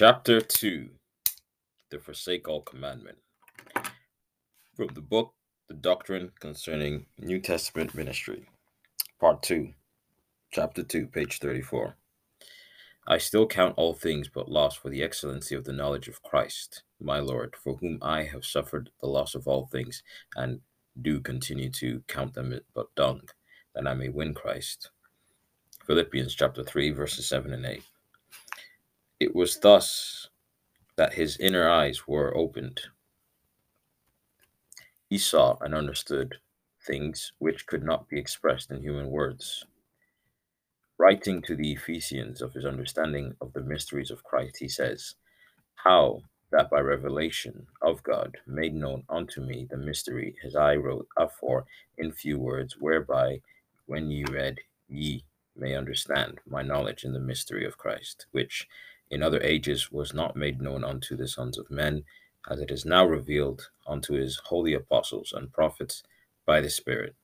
Chapter 2 The Forsake All Commandment. From the book The Doctrine Concerning New Testament Ministry, Part 2, Chapter 2, page 34. I still count all things but loss for the excellency of the knowledge of Christ, my Lord, for whom I have suffered the loss of all things, and do continue to count them but dung, that I may win Christ. Philippians chapter 3, verses 7 and 8. It was thus that his inner eyes were opened. He saw and understood things which could not be expressed in human words. Writing to the Ephesians of his understanding of the mysteries of Christ, he says, How that by revelation of God made known unto me the mystery, as I wrote afore in few words, whereby when ye read, ye may understand my knowledge in the mystery of Christ, which in other ages was not made known unto the sons of men, as it is now revealed unto his holy apostles and prophets by the Spirit.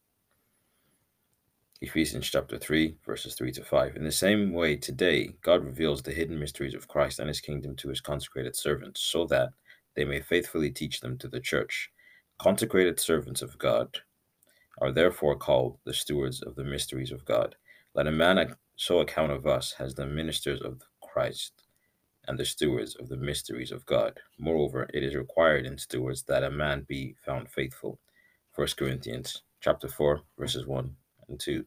Ephesians chapter 3, verses 3 to 5. In the same way, today, God reveals the hidden mysteries of Christ and his kingdom to his consecrated servants, so that they may faithfully teach them to the church. Consecrated servants of God are therefore called the stewards of the mysteries of God. Let a man so account of us as the ministers of Christ and the stewards of the mysteries of God. Moreover, it is required in stewards that a man be found faithful. 1 Corinthians chapter 4 verses 1 and 2.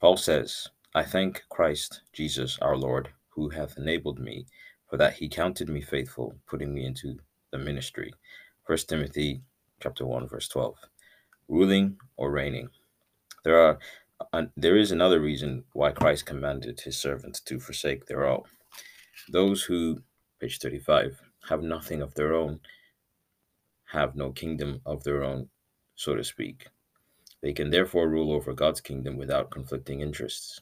Paul says, I thank Christ Jesus our Lord, who hath enabled me, for that he counted me faithful, putting me into the ministry. 1 Timothy chapter 1 verse 12. Ruling or reigning. There are uh, there is another reason why Christ commanded his servants to forsake their all. Those who, page 35, have nothing of their own have no kingdom of their own, so to speak. They can therefore rule over God's kingdom without conflicting interests.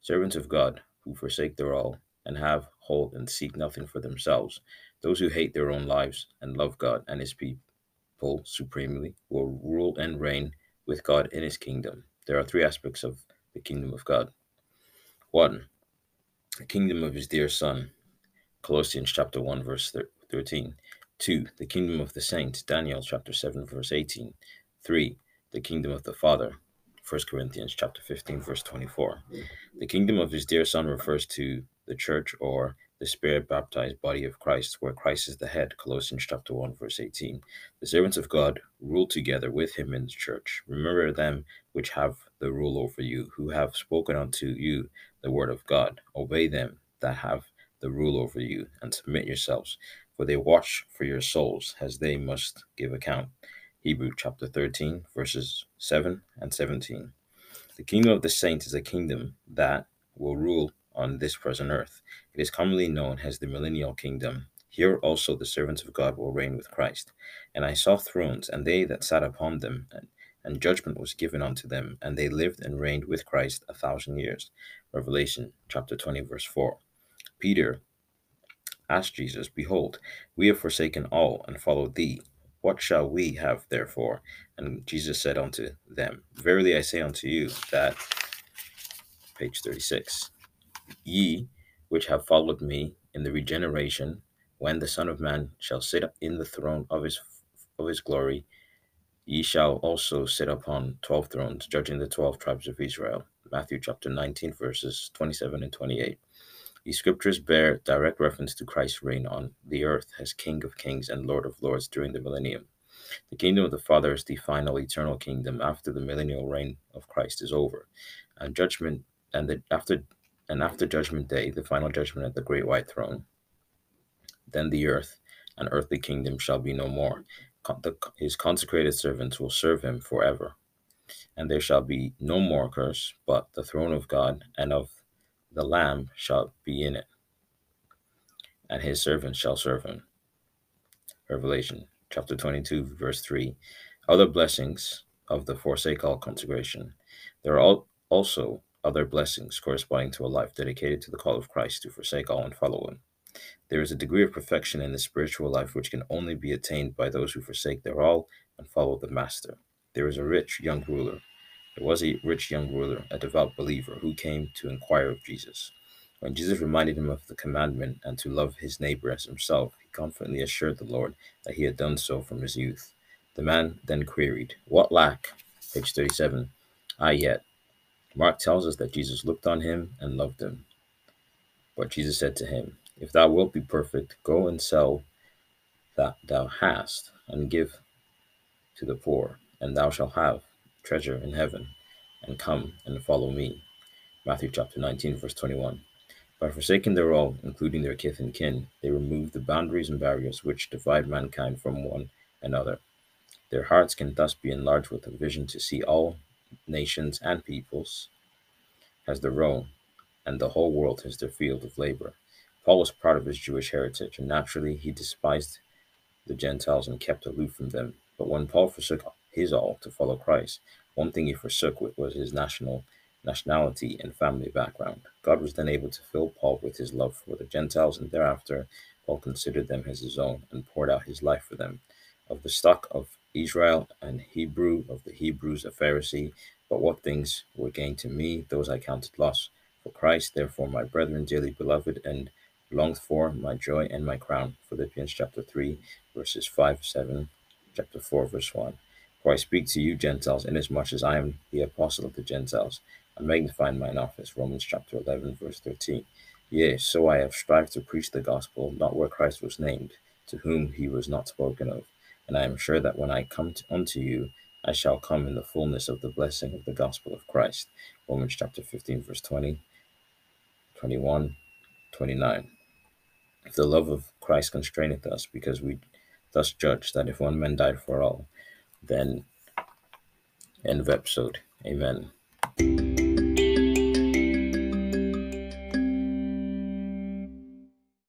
Servants of God who forsake their all and have, hold, and seek nothing for themselves, those who hate their own lives and love God and his people supremely, will rule and reign with God in his kingdom. There are three aspects of the kingdom of God. One, the kingdom of his dear Son, Colossians chapter 1, verse 13. 2. The kingdom of the saints, Daniel chapter 7, verse 18. 3. The kingdom of the Father, 1 Corinthians chapter 15, verse 24. The kingdom of his dear Son refers to the church or the spirit baptized body of Christ, where Christ is the head, Colossians chapter 1, verse 18. The servants of God rule together with him in the church. Remember them which have the rule over you, who have spoken unto you the word of God. Obey them that have the rule over you, and submit yourselves, for they watch for your souls, as they must give account. Hebrew chapter 13, verses 7 and 17. The kingdom of the saints is a kingdom that will rule on this present earth. It is commonly known as the millennial kingdom. Here also the servants of God will reign with Christ. And I saw thrones, and they that sat upon them, and, and judgment was given unto them, and they lived and reigned with Christ a thousand years. Revelation chapter 20, verse 4. Peter asked Jesus, Behold, we have forsaken all and followed thee. What shall we have therefore? And Jesus said unto them, Verily I say unto you that, page 36, ye which have followed me in the regeneration, when the Son of Man shall sit in the throne of his of his glory, ye shall also sit upon twelve thrones, judging the twelve tribes of Israel. Matthew chapter 19, verses 27 and 28. These scriptures bear direct reference to Christ's reign on the earth as King of kings and Lord of lords during the millennium. The kingdom of the Father is the final eternal kingdom after the millennial reign of Christ is over, and judgment and the, after and after judgment day, the final judgment at the great white throne. Then the earth and earthly kingdom shall be no more. The, his consecrated servants will serve him forever. And there shall be no more curse, but the throne of God and of the Lamb shall be in it, and his servants shall serve him. Revelation chapter 22, verse 3. Other blessings of the forsake all consecration. There are also other blessings corresponding to a life dedicated to the call of Christ to forsake all and follow him. There is a degree of perfection in the spiritual life which can only be attained by those who forsake their all and follow the Master. There is a rich young ruler there was a rich young ruler, a devout believer, who came to inquire of Jesus, When Jesus reminded him of the commandment and to love his neighbor as himself, he confidently assured the Lord that he had done so from his youth. The man then queried, What lack? Page 37. I yet. Mark tells us that Jesus looked on him and loved him. But Jesus said to him, If thou wilt be perfect, go and sell that thou hast, and give to the poor, and thou shalt have treasure in heaven, and come and follow me. Matthew chapter 19, verse 21. By forsaking their all, including their kith and kin, they remove the boundaries and barriers which divide mankind from one another. Their hearts can thus be enlarged with a vision to see all nations and peoples as their own and the whole world as their field of labor. Paul was proud of his Jewish heritage, and naturally he despised the Gentiles and kept aloof from them. But when Paul forsook his all to follow Christ, one thing he forsook was his national nationality and family background. God was then able to fill Paul with his love for the Gentiles, and thereafter Paul considered them as his own and poured out his life for them. Of the stock of Israel and Hebrew, of the Hebrews a Pharisee, but what things were gained to me, those I counted loss for Christ, therefore, my brethren, dearly beloved and longed for, my joy and my crown. Philippians chapter 3, verses 5, 7, chapter 4, verse 1. For I speak to you, Gentiles, inasmuch as I am the apostle of the Gentiles. I magnify mine office. Romans chapter 11, verse 13. Yea, so I have strived to preach the gospel, not where Christ was named, to whom he was not spoken of. And I am sure that when I come to, unto you, I shall come in the fullness of the blessing of the gospel of Christ. Romans chapter 15, verse 20. 21, 29. If the love of Christ constraineth us, because we thus judge that if one man died for all, then end of episode. Amen.